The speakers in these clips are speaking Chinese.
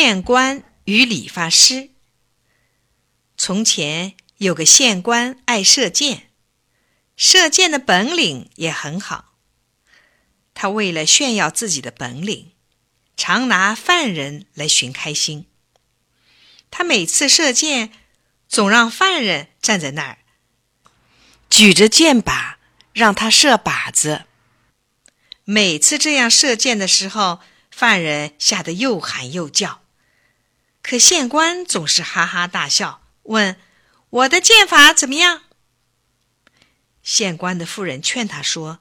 县官与理发师。从前有个县官爱射箭，射箭的本领也很好。他为了炫耀自己的本领，常拿犯人来寻开心。他每次射箭，总让犯人站在那儿，举着箭靶让他射靶子。每次这样射箭的时候，犯人吓得又喊又叫，可县官总是哈哈大笑，问：“我的剑法怎么样？”县官的夫人劝他说：“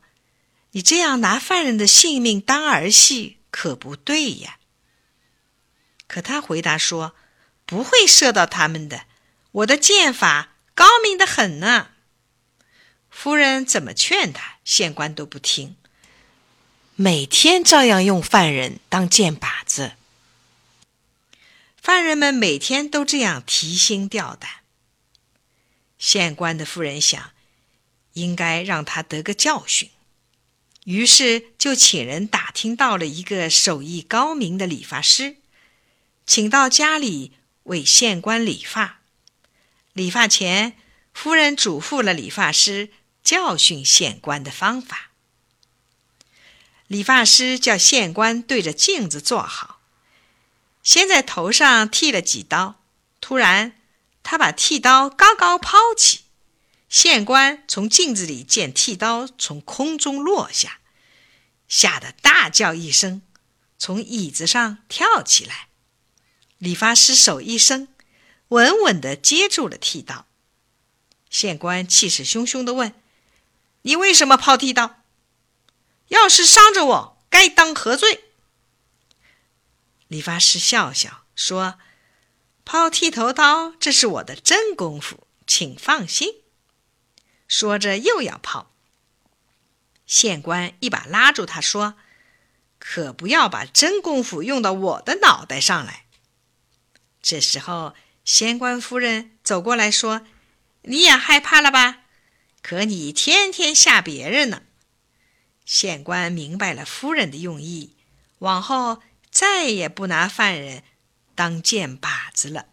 你这样拿犯人的性命当儿戏，可不对呀。”可他回答说：“不会射到他们的，我的剑法高明的很呢。”夫人怎么劝他，县官都不听。每天照样用犯人当箭靶子，犯人们每天都这样提心吊胆。县官的夫人想，应该让他得个教训，于是就请人打听到了一个手艺高明的理发师，请到家里为县官理发。理发前，夫人嘱咐了理发师教训县官的方法。理发师叫县官对着镜子坐好，先在头上剃了几刀。突然，他把剃刀高高抛起，县官从镜子里见剃刀从空中落下，吓得大叫一声，从椅子上跳起来。理发师手一伸，稳稳地接住了剃刀。县官气势汹汹地问：“你为什么抛剃刀？”要是伤着我，该当何罪？理发师笑笑说：“抛剃头刀，这是我的真功夫，请放心。”说着又要抛，县官一把拉住他说：“可不要把真功夫用到我的脑袋上来。”这时候，县官夫人走过来说：“你也害怕了吧？可你天天吓别人呢。”县官明白了夫人的用意，往后再也不拿犯人当箭靶子了。